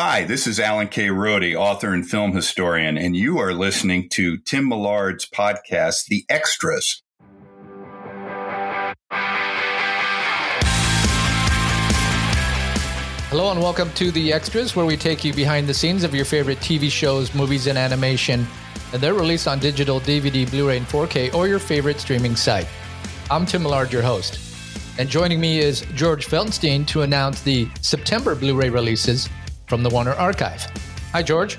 Hi, this is Alan K. Rohde, author and film historian, and you are listening to Tim Millard's podcast, The Extras. Hello and welcome to The Extras, where we take you behind the scenes of your favorite TV shows, movies, and animation, and they're released on digital, DVD, Blu ray, and 4K, or your favorite streaming site. I'm Tim Millard, your host. And joining me is George Feltenstein to announce the September Blu ray releases from the Warner Archive. Hi, George.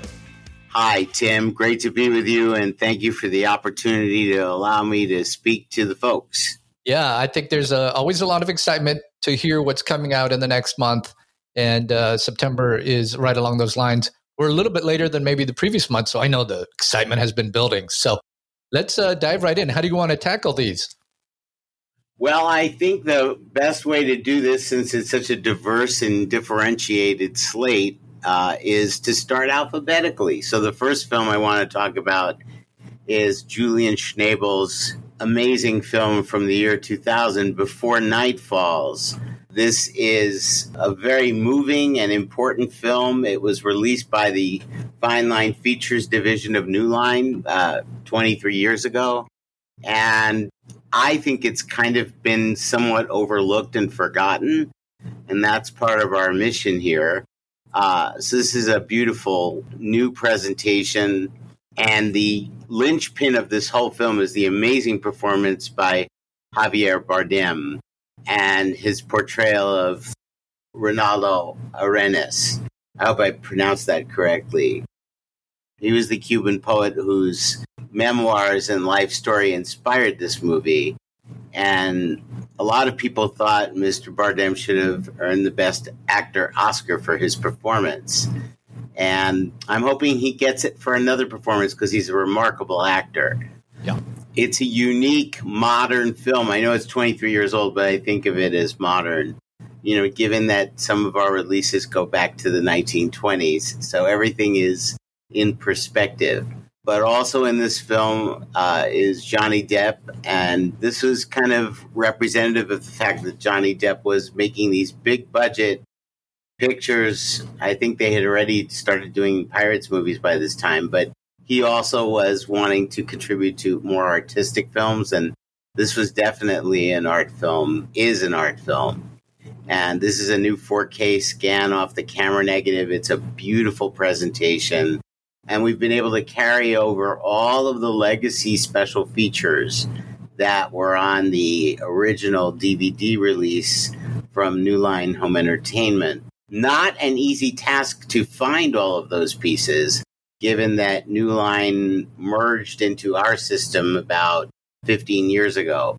Hi, Tim. Great to be with you, and thank you for the opportunity to allow me to speak to the folks. Yeah, I think there's a, always a lot of excitement to hear what's coming out in the next month, and uh, September is right along those lines. We're a little bit later than maybe the previous month, so I know the excitement has been building. So let's uh, dive right in. How do you want to tackle these? Well, I think the best way to do this, since it's such a diverse and differentiated slate, uh, is to start alphabetically. So the first film I want to talk about is Julian Schnabel's amazing film from the year 2000, Before Night Falls. This is a very moving and important film. It was released by the Fine Line Features division of New Line uh, 23 years ago. And I think it's kind of been somewhat overlooked and forgotten. And that's part of our mission here. Uh, so, this is a beautiful new presentation. And the linchpin of this whole film is the amazing performance by Javier Bardem and his portrayal of Ronaldo Arenas. I hope I pronounced that correctly. He was the Cuban poet whose memoirs and life story inspired this movie. And a lot of people thought Mr. Bardem should have earned the Best Actor Oscar for his performance. And I'm hoping he gets it for another performance because he's a remarkable actor. Yeah. It's a unique modern film. I know it's 23 years old, but I think of it as modern. You know, given that some of our releases go back to the 1920s. So everything is in perspective. But also in this film uh, is Johnny Depp, and this was kind of representative of the fact that Johnny Depp was making these big budget pictures. I think they had already started doing Pirates movies by this time, but he also was wanting to contribute to more artistic films, and this was definitely an art film, is an art film. And this is a new 4K scan off the camera negative. It's a beautiful presentation and we've been able to carry over all of the legacy special features that were on the original DVD release from New Line Home Entertainment. Not an easy task to find all of those pieces, given that New Line merged into our system about 15 years ago.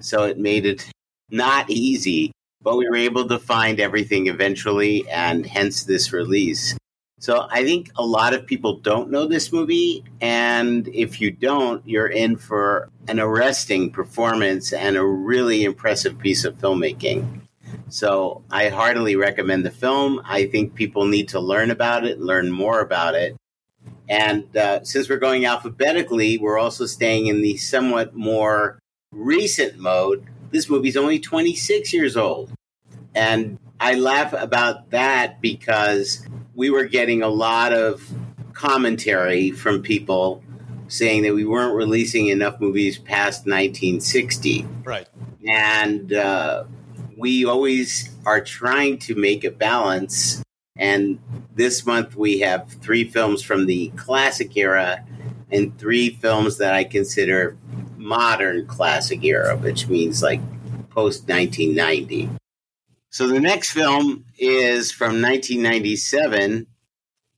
So it made it not easy, but we were able to find everything eventually, and hence this release. So I think a lot of people don't know this movie. And if you don't, you're in for an arresting performance and a really impressive piece of filmmaking. So I heartily recommend the film. I think people need to learn about it, learn more about it. And uh, since we're going alphabetically, we're also staying in the somewhat more recent mode. This movie's only 26 years old. And I laugh about that because we were getting a lot of commentary from people saying that we weren't releasing enough movies past 1960. Right. And uh, we always are trying to make a balance. And this month we have three films from the classic era and three films that I consider modern classic era, which means like post 1990. So the next film is from 1997,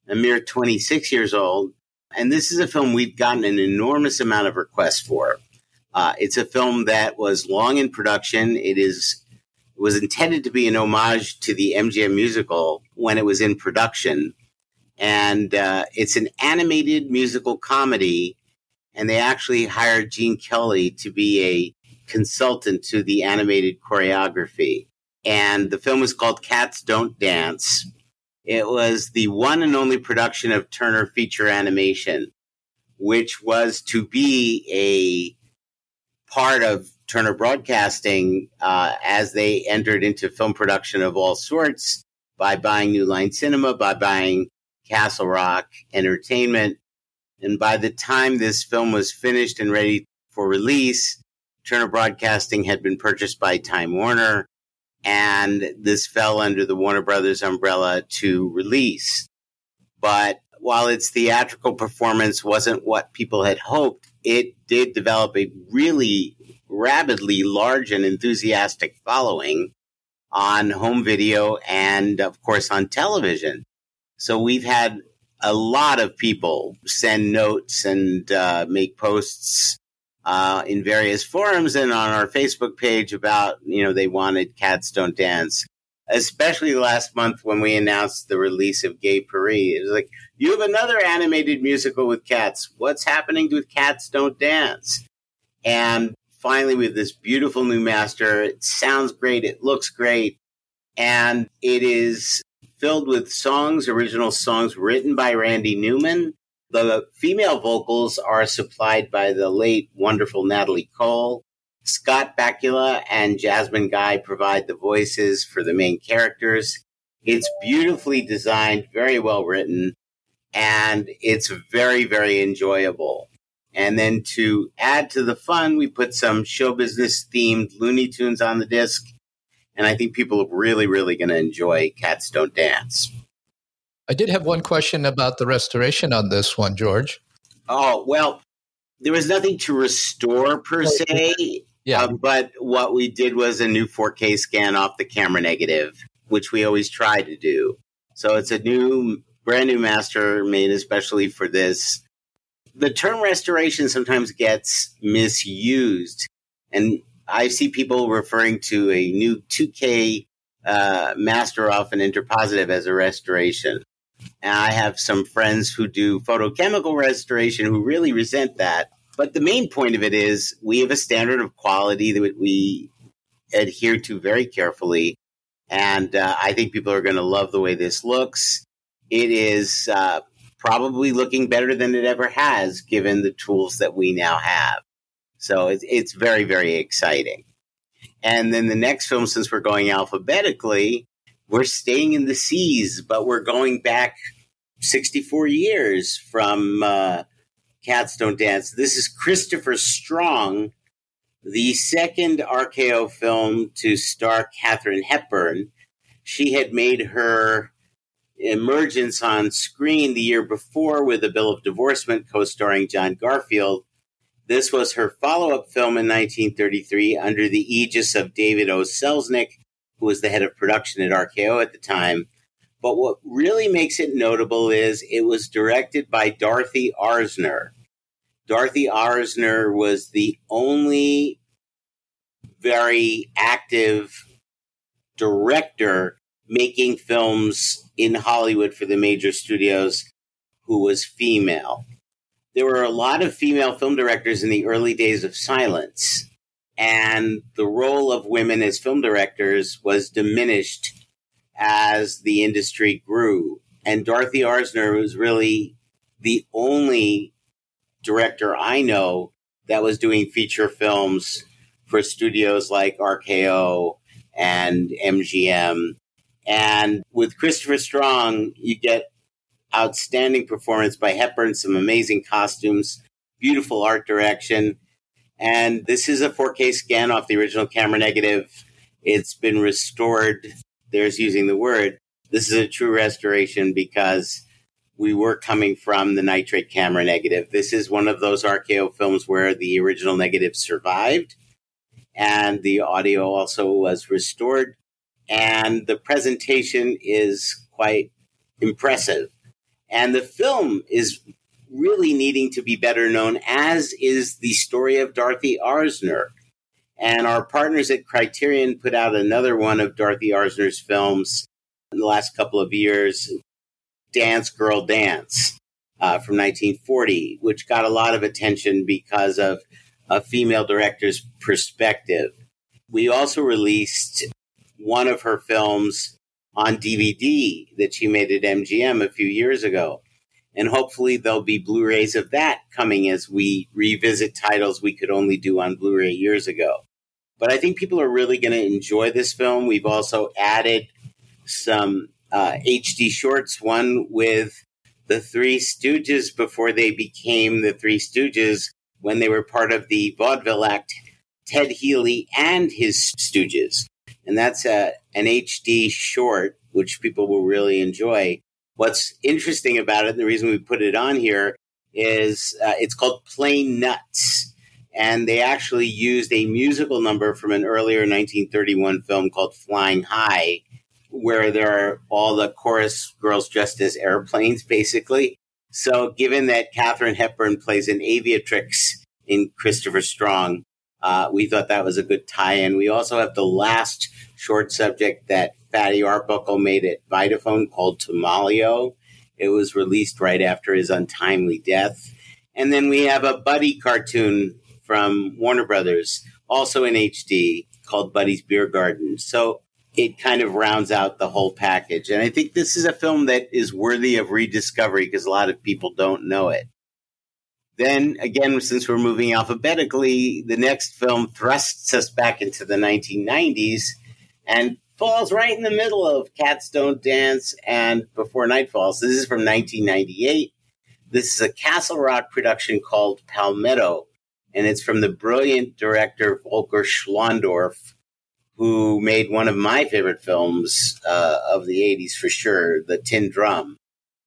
a mere 26 years old. And this is a film we've gotten an enormous amount of requests for. Uh, it's a film that was long in production. It is it was intended to be an homage to the MGM musical when it was in production. And uh, it's an animated musical comedy. And they actually hired Gene Kelly to be a consultant to the animated choreography and the film was called Cats Don't Dance. It was the one and only production of Turner Feature Animation, which was to be a part of Turner Broadcasting uh, as they entered into film production of all sorts by buying New Line Cinema, by buying Castle Rock Entertainment. And by the time this film was finished and ready for release, Turner Broadcasting had been purchased by Time Warner, and this fell under the Warner Brothers umbrella to release. But while its theatrical performance wasn't what people had hoped, it did develop a really rapidly large and enthusiastic following on home video and, of course, on television. So we've had a lot of people send notes and uh, make posts uh, in various forums and on our Facebook page about, you know, they wanted Cats Don't Dance. Especially last month when we announced the release of Gay Purr-ee. It was like, you have another animated musical with cats. What's happening with Cats Don't Dance? And finally, with this beautiful new master, it sounds great, it looks great, and it is filled with songs, original songs written by Randy Newman. The female vocals are supplied by the late, wonderful Natalie Cole. Scott Bakula and Jasmine Guy provide the voices for the main characters. It's beautifully designed, very well written, and it's very, very enjoyable. And then to add to the fun, we put some show business themed Looney Tunes on the disc and I think people are really, really going to enjoy Cats Don't Dance. I did have one question about the restoration on this one, George. Oh, well, there was nothing to restore per se. Yeah. Uh, but what we did was a new 4K scan off the camera negative, which we always try to do. So it's a new, brand new master made especially for this. The term restoration sometimes gets misused. And I see people referring to a new 2K uh, master off an interpositive as a restoration. And I have some friends who do photochemical restoration who really resent that. But the main point of it is we have a standard of quality that we adhere to very carefully. And uh, I think people are going to love the way this looks. It is uh, probably looking better than it ever has, given the tools that we now have. So it's, it's very, very exciting. And then the next film, since we're going alphabetically, we're staying in the seas, but we're going back 64 years from uh, Cats Don't Dance. This is Christopher Strong, the second RKO film to star Katharine Hepburn. She had made her emergence on screen the year before with A Bill of Divorcement, co starring John Garfield. This was her follow up film in 1933 under the aegis of David O. Selznick, who was the head of production at RKO at the time. But what really makes it notable is it was directed by Dorothy Arzner. Dorothy Arzner was the only very active director making films in Hollywood for the major studios who was female there were a lot of female film directors in the early days of silents, and the role of women as film directors was diminished as the industry grew. And Dorothy Arzner was really the only director I know that was doing feature films for studios like RKO and MGM. And with Christopher Strong, you get outstanding performance by Hepburn, some amazing costumes, beautiful art direction. And this is a 4K scan off the original camera negative. It's been restored. There's using the word. This is a true restoration because we were coming from the nitrate camera negative. This is one of those RKO films where the original negative survived and the audio also was restored. And the presentation is quite impressive. And the film is really needing to be better known, as is the story of Dorothy Arzner. And our partners at Criterion put out another one of Dorothy Arzner's films in the last couple of years, Dance Girl Dance uh, from 1940, which got a lot of attention because of a female director's perspective. We also released one of her films on DVD that she made at MGM a few years ago. And hopefully there'll be Blu-rays of that coming as we revisit titles we could only do on Blu-ray years ago. But I think people are really going to enjoy this film. We've also added some uh, HD shorts, one with the Three Stooges before they became the Three Stooges when they were part of the vaudeville act, Ted Healy and his Stooges. And that's a, an HD short, which people will really enjoy. What's interesting about it, and the reason we put it on here, is uh, it's called Plane Nuts. And they actually used a musical number from an earlier 1931 film called Flying High where there are all the chorus girls dressed as airplanes, basically. So, given that Katharine Hepburn plays an aviatrix in Christopher Strong, uh, we thought that was a good tie-in. We also have the last short subject that Fatty Arbuckle made at Vitaphone called Tomalio. It was released right after his untimely death. And then we have a Buddy cartoon from Warner Brothers, also in HD, called Buddy's Beer Garden. So it kind of rounds out the whole package. And I think this is a film that is worthy of rediscovery because a lot of people don't know it. Then again, since we're moving alphabetically, the next film thrusts us back into the 1990s and falls right in the middle of Cats Don't Dance and Before Night Falls. This is from 1998. This is a Castle Rock production called Palmetto, and it's from the brilliant director Volker Schlöndorff, who made one of my favorite films uh, of the 80s for sure, The Tin Drum.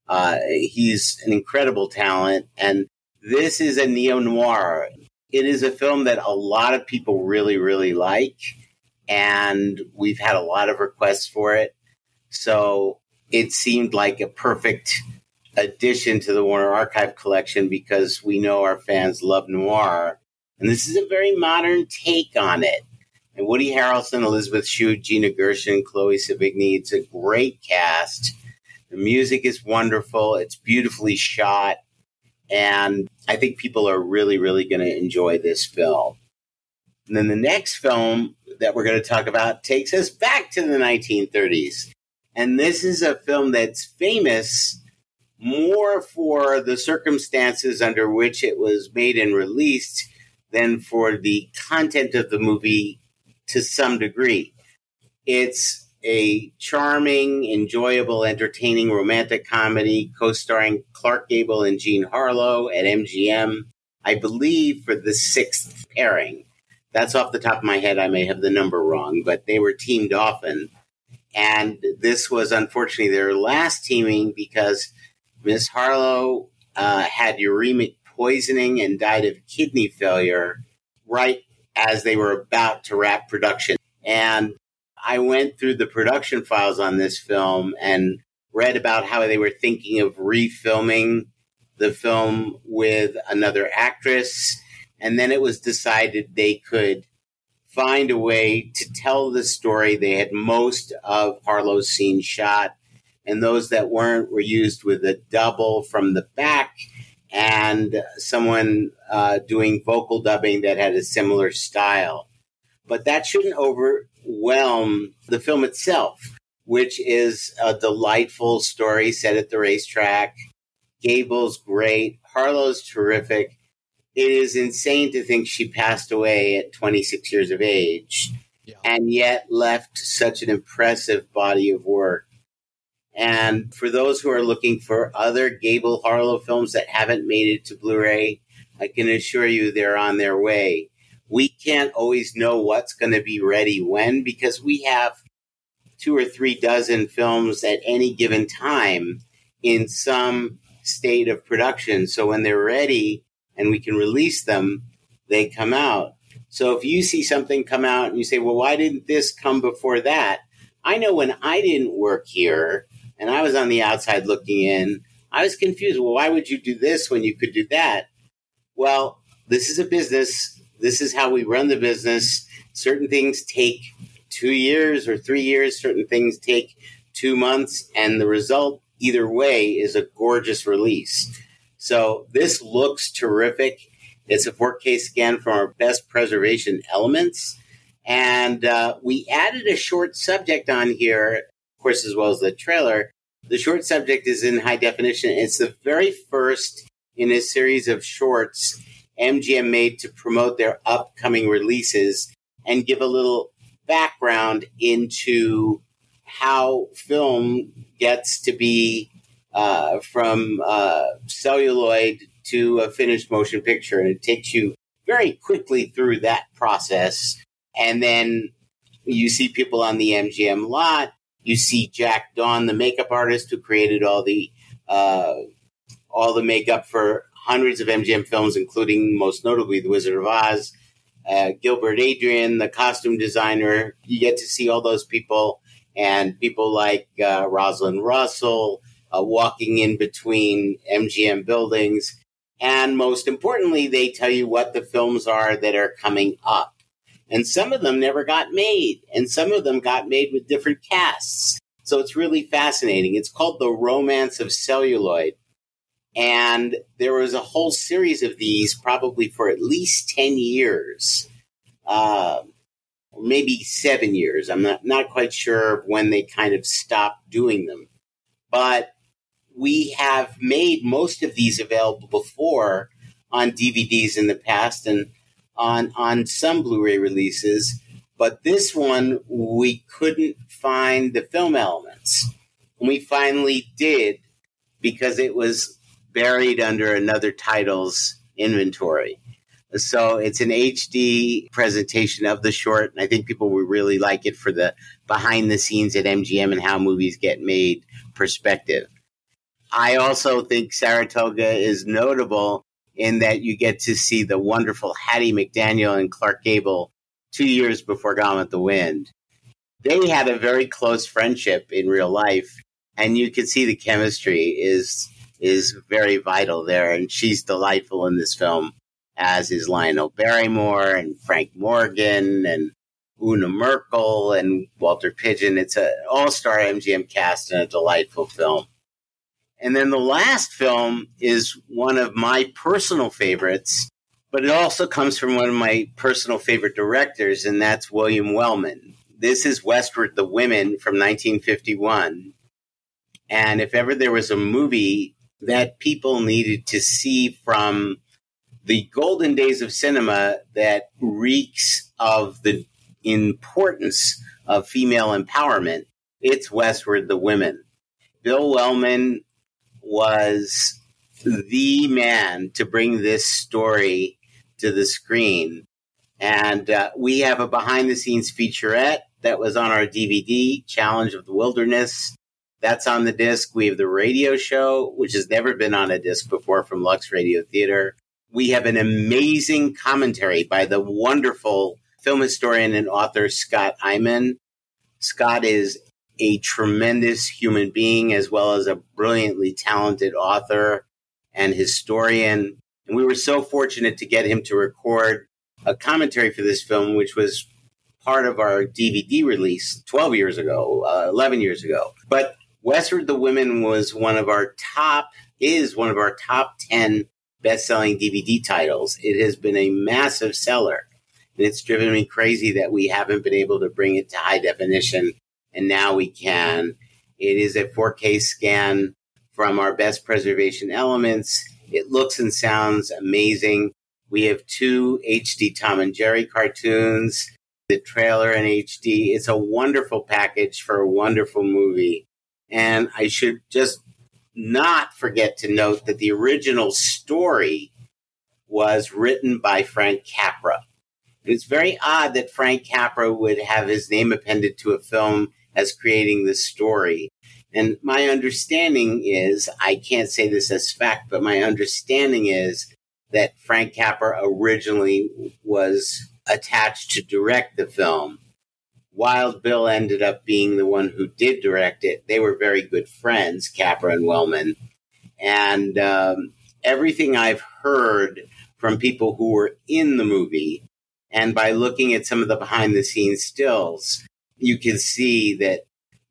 Uh, he's an incredible talent, and this is a neo noir. It is a film that a lot of people really, really like, and we've had a lot of requests for it. So it seemed like a perfect addition to the Warner Archive collection because we know our fans love noir. And this is a very modern take on it and Woody Harrelson, Elizabeth Shue, Gina Gershon, Chloe Sevigny. It's a great cast. The music is wonderful. It's beautifully shot. And I think people are really, really going to enjoy this film. And then the next film that we're going to talk about takes us back to the 1930s. And this is a film that's famous more for the circumstances under which it was made and released than for the content of the movie to some degree. It's a charming, enjoyable, entertaining romantic comedy co starring Clark Gable and Jean Harlow at MGM, I believe, for the sixth pairing. That's off the top of my head. I may have the number wrong, but they were teamed often. And this was unfortunately their last teaming because Miss Harlow uh, had uremic poisoning and died of kidney failure right as they were about to wrap production. And I went through the production files on this film and read about how they were thinking of refilming the film with another actress. And then it was decided they could find a way to tell the story. They had most of Harlow's scenes shot, and those that weren't were used with a double from the back and someone uh, doing vocal dubbing that had a similar style. But that shouldn't overwhelm the film itself, which is a delightful story set at the racetrack. Gable's great, Harlow's terrific. It is insane to think she passed away at 26 years of age yeah. and yet left such an impressive body of work. And for those who are looking for other Gable Harlow films that haven't made it to Blu ray, I can assure you they're on their way. We can't always know what's going to be ready when because we have two or three dozen films at any given time in some state of production. So when they're ready and we can release them, they come out. So if you see something come out and you say, well, why didn't this come before that? I know when I didn't work here, and I was on the outside looking in. I was confused. Well, why would you do this when you could do that? Well, this is a business. This is how we run the business. Certain things take two years or three years, certain things take two months, and the result, either way, is a gorgeous release. So this looks terrific. It's a 4K scan from our best preservation elements. And uh, we added a short subject on here of course, as well as the trailer. The short subject is in high definition. It's the very first in a series of shorts MGM made to promote their upcoming releases and give a little background into how film gets to be uh, from uh, celluloid to a finished motion picture. And it takes you very quickly through that process. And then you see people on the MGM lot. You see Jack Dawn, the makeup artist who created all the uh, all the makeup for hundreds of MGM films, including most notably The Wizard of Oz. Uh, Gilbert Adrian, the costume designer. You get to see all those people and people like uh, Rosalind Russell uh, walking in between MGM buildings. And most importantly, they tell you what the films are that are coming up. And some of them never got made, and some of them got made with different casts. So it's really fascinating. It's called The Romance of Celluloid. And there was a whole series of these probably for at least 10 years, uh, maybe seven years. I'm not, not quite sure when they kind of stopped doing them. But we have made most of these available before on DVDs in the past and on, on some Blu ray releases. But this one, we couldn't find the film elements. And we finally did because it was buried under another title's inventory. So it's an HD presentation of the short, and I think people will really like it for the behind the scenes at MGM and how movies get made perspective. I also think Saratoga is notable in that you get to see the wonderful Hattie McDaniel and Clark Gable two years before Gone with the Wind. They had a very close friendship in real life, and you can see the chemistry is is very vital there, and she's delightful in this film, as is Lionel Barrymore and Frank Morgan and Una Merkel and Walter Pidgeon. It's an all-star MGM cast and a delightful film. And then the last film is one of my personal favorites, but it also comes from one of my personal favorite directors, and that's William Wellman. This is Westward the Women from 1951. And if ever there was a movie that people needed to see from the golden days of cinema that reeks of the importance of female empowerment, it's Westward the Women. Bill Wellman was the man to bring this story to the screen. And uh, we have a behind the scenes featurette that was on our DVD, Challenge of the Wilderness. That's on the disc. We have the radio show, which has never been on a disc before from Lux Radio Theater. We have an amazing commentary by the wonderful film historian and author Scott Eyman. Scott is a tremendous human being as well as a brilliantly talented author and historian. And we were so fortunate to get him to record a commentary for this film, which was part of our DVD release 12 years ago, uh, 11 years ago. But Westward the Women was one of our top, is one of our top 10 best selling DVD titles. It has been a massive seller. And it's driven me crazy that we haven't been able to bring it to high definition. And now we can. It is a 4K scan from our best preservation elements. It looks and sounds amazing. We have two HD Tom and Jerry cartoons, the trailer in HD. It's a wonderful package for a wonderful movie. And I should just not forget to note that the original story was written by Frank Capra. It's very odd that Frank Capra would have his name appended to a film as creating this story. And my understanding is, I can't say this as fact, but my understanding is that Frank Capra originally was attached to direct the film. Wild Bill ended up being the one who did direct it. They were very good friends, Capra and Wellman. And um, everything I've heard from people who were in the movie, and by looking at some of the behind the scenes stills, you can see that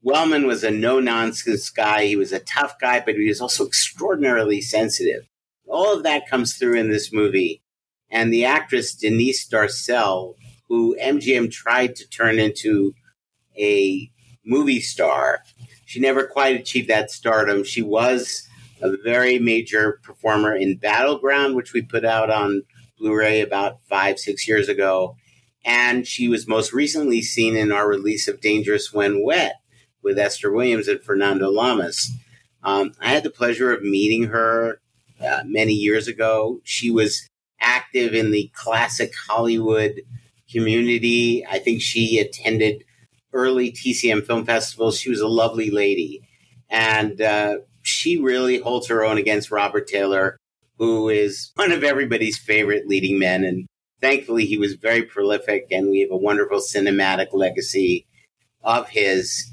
Wellman was a no nonsense guy. He was a tough guy, but he was also extraordinarily sensitive. All of that comes through in this movie. And the actress Denise Darcel who MGM tried to turn into a movie star. She never quite achieved that stardom. She was a very major performer in Battleground, which we put out on Blu ray about five, six years ago. And she was most recently seen in our release of Dangerous When Wet, with Esther Williams and Fernando Lamas. Um, I had the pleasure of meeting her uh, many years ago. She was active in the classic Hollywood community. I think she attended early TCM film festivals. She was a lovely lady. And uh, she really holds her own against Robert Taylor, who is one of everybody's favorite leading men. And thankfully, he was very prolific, and we have a wonderful cinematic legacy of his.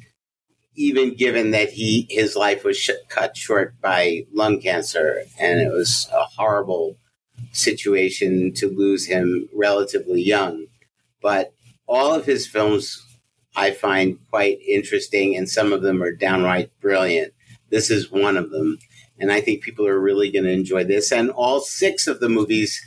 Even given that he his life was sh- cut short by lung cancer, and it was a horrible situation to lose him relatively young. But all of his films I find quite interesting, and some of them are downright brilliant. This is one of them. And I think people are really going to enjoy this. And all six of the movies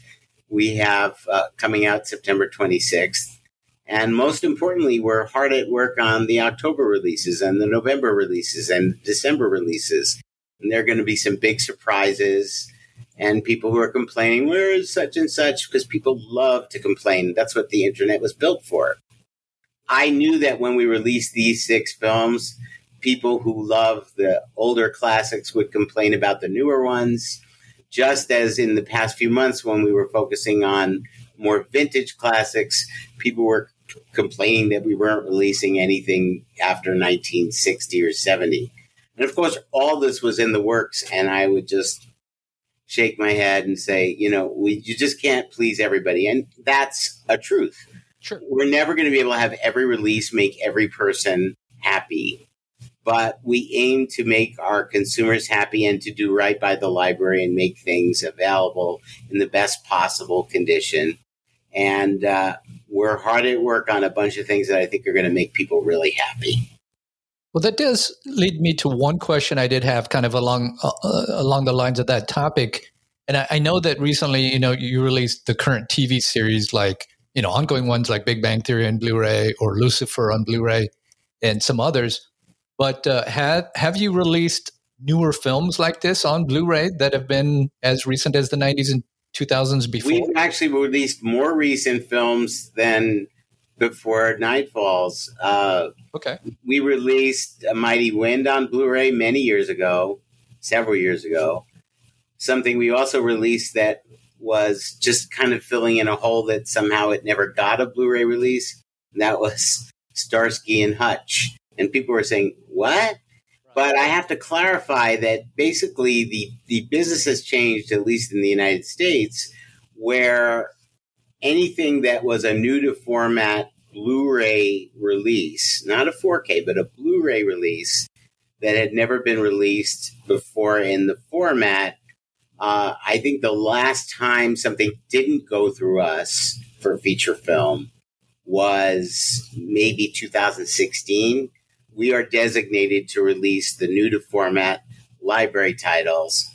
we have uh, coming out September 26th. And most importantly, we're hard at work on the October releases and the November releases and December releases. And there are going to be some big surprises and people who are complaining, where is such and such? Because people love to complain. That's what the internet was built for. I knew that when we released these six films, people who love the older classics would complain about the newer ones. Just as in the past few months, when we were focusing on more vintage classics, people were complaining that we weren't releasing anything after 1960 or 70. And of course, all this was in the works, and I would just shake my head and say, you know, we you just can't please everybody, and that's a truth. Sure. We're never going to be able to have every release make every person happy, but we aim to make our consumers happy and to do right by the library and make things available in the best possible condition. And uh, we're hard at work on a bunch of things that I think are going to make people really happy. Well, that does lead me to one question I did have, kind of along uh, uh along the lines of that topic. And I, I know that recently, you know, you released the current TV series like you know, ongoing ones like Big Bang Theory on Blu-ray or Lucifer on Blu-ray and some others. But uh, have have you released newer films like this on Blu-ray that have been as recent as the 90s and 2000s before? We've actually released more recent films than before Night Falls. Uh, okay. We released A Mighty Wind on Blu-ray many years ago, several years ago. Something we also released that was just kind of filling in a hole that somehow it never got a Blu-ray release. And that was Starsky and Hutch. And people were saying, "What?" But I have to clarify that basically the the business has changed, at least in the United States, where anything that was a new to format Blu-ray release, not a 4K, but a Blu-ray release that had never been released before in the format uh, I think the last time something didn't go through us for feature film was maybe 2016. We are designated to release the new to format library titles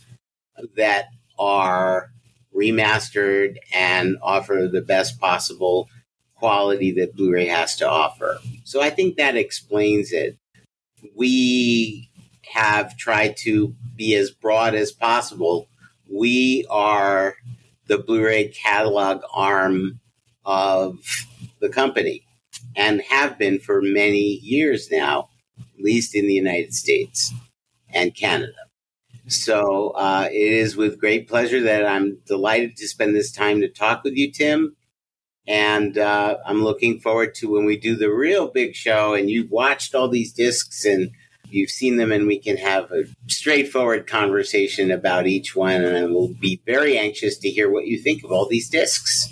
that are remastered and offer the best possible quality that Blu ray has to offer. So I think that explains it. We have tried to be as broad as possible we are the Blu-ray catalog arm of the company and have been for many years now, least in the United States and Canada. So uh, it is with great pleasure that I'm delighted to spend this time to talk with you, Tim. And uh, I'm looking forward to when we do the real big show and you've watched all these discs and you've seen them and we can have a straightforward conversation about each one. And I will be very anxious to hear what you think of all these discs.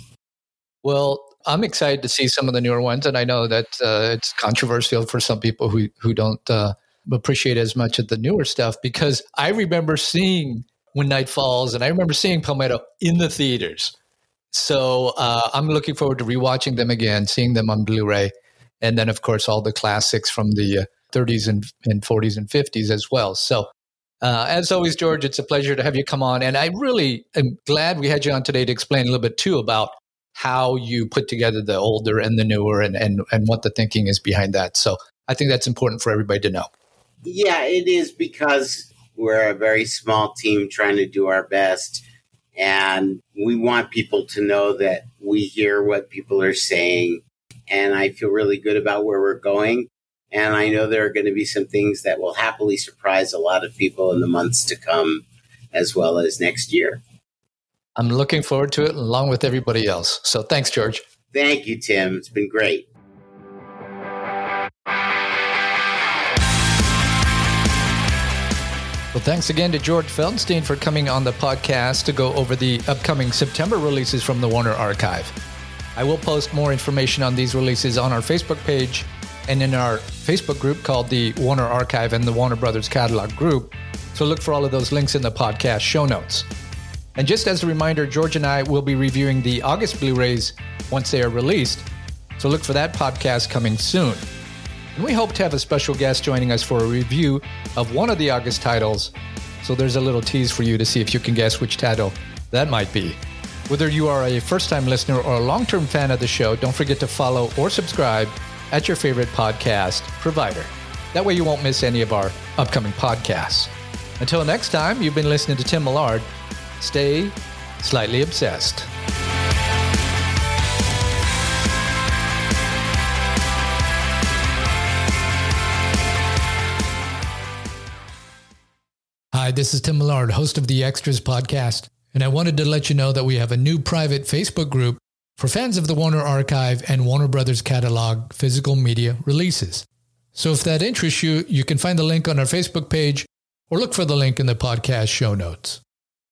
Well, I'm excited to see some of the newer ones, and I know that uh, it's controversial for some people who who don't uh, appreciate as much of the newer stuff because I remember seeing When Night Falls, and I remember seeing Palmetto in the theaters. So uh, I'm looking forward to rewatching them again, seeing them on Blu-ray, and then of course all the classics from the uh, 30s and, and 40s and 50s as well. So, uh, as always, George, it's a pleasure to have you come on. And I really am glad we had you on today to explain a little bit too about how you put together the older and the newer and, and, and what the thinking is behind that. So, I think that's important for everybody to know. Yeah, it is because we're a very small team trying to do our best. And we want people to know that we hear what people are saying. And I feel really good about where we're going And I know there are going to be some things that will happily surprise a lot of people in the months to come, as well as next year. I'm looking forward to it along with everybody else. So thanks, George. Thank you, Tim. It's been great. Well, thanks again to George Feltenstein for coming on the podcast to go over the upcoming September releases from the Warner Archive. I will post more information on these releases on our Facebook page and in our Facebook group called the Warner Archive and the Warner Brothers Catalog Group. So look for all of those links in the podcast show notes. And just as a reminder, George and I will be reviewing the August Blu rays once they are released. So look for that podcast coming soon. And we hope to have a special guest joining us for a review of one of the August titles. So there's a little tease for you to see if you can guess which title that might be. Whether you are a first time listener or a long term fan of the show, don't forget to follow or subscribe at your favorite podcast provider. That way you won't miss any of our upcoming podcasts. Until next time, you've been listening to Tim Millard. Stay slightly obsessed. Hi, this is Tim Millard, host of the Extras podcast, and I wanted to let you know that we have a new private Facebook group for fans of the Warner Archive and Warner Brothers catalog physical media releases. So if that interests you, you can find the link on our Facebook page or look for the link in the podcast show notes.